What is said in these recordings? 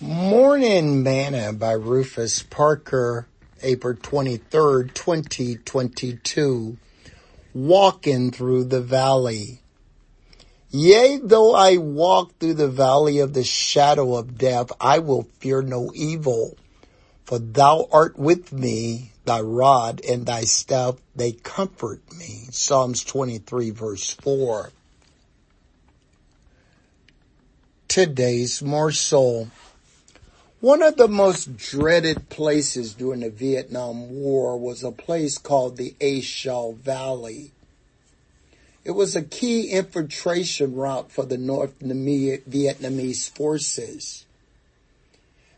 Morning Manna by Rufus Parker, April 23rd, 2022. Walking through the valley. Yea, though I walk through the valley of the shadow of death, I will fear no evil. For thou art with me, thy rod and thy staff, they comfort me. Psalms 23 verse 4. Today's morsel. One of the most dreaded places during the Vietnam War was a place called the A Shau Valley. It was a key infiltration route for the North Vietnamese forces.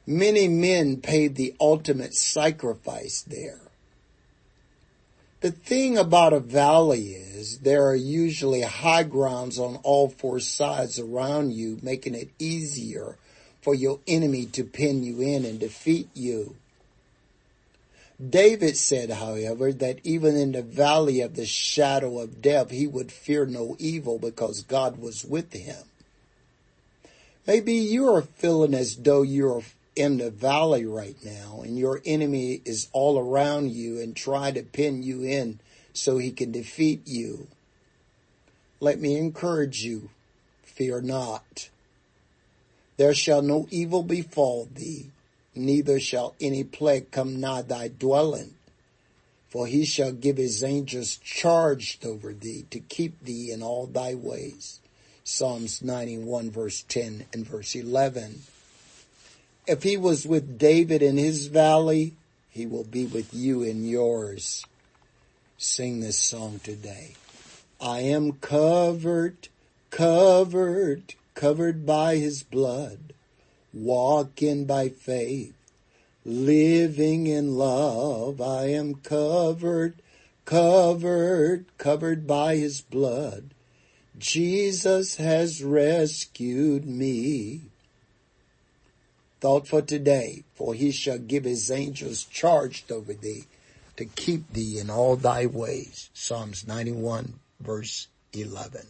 Many men paid the ultimate sacrifice there. The thing about a valley is there are usually high grounds on all four sides around you, making it easier for your enemy to pin you in and defeat you. David said, however, that even in the valley of the shadow of death, he would fear no evil because God was with him. Maybe you are feeling as though you're in the valley right now and your enemy is all around you and try to pin you in so he can defeat you. Let me encourage you. Fear not. There shall no evil befall thee, neither shall any plague come nigh thy dwelling. For he shall give his angels charge over thee to keep thee in all thy ways. Psalms 91 verse 10 and verse 11. If he was with David in his valley, he will be with you in yours. Sing this song today. I am covered, covered, covered by his blood, walking by faith, living in love. I am covered, covered, covered by his blood. Jesus has rescued me. Thought for today, for he shall give his angels charged over thee to keep thee in all thy ways. Psalms 91 verse 11.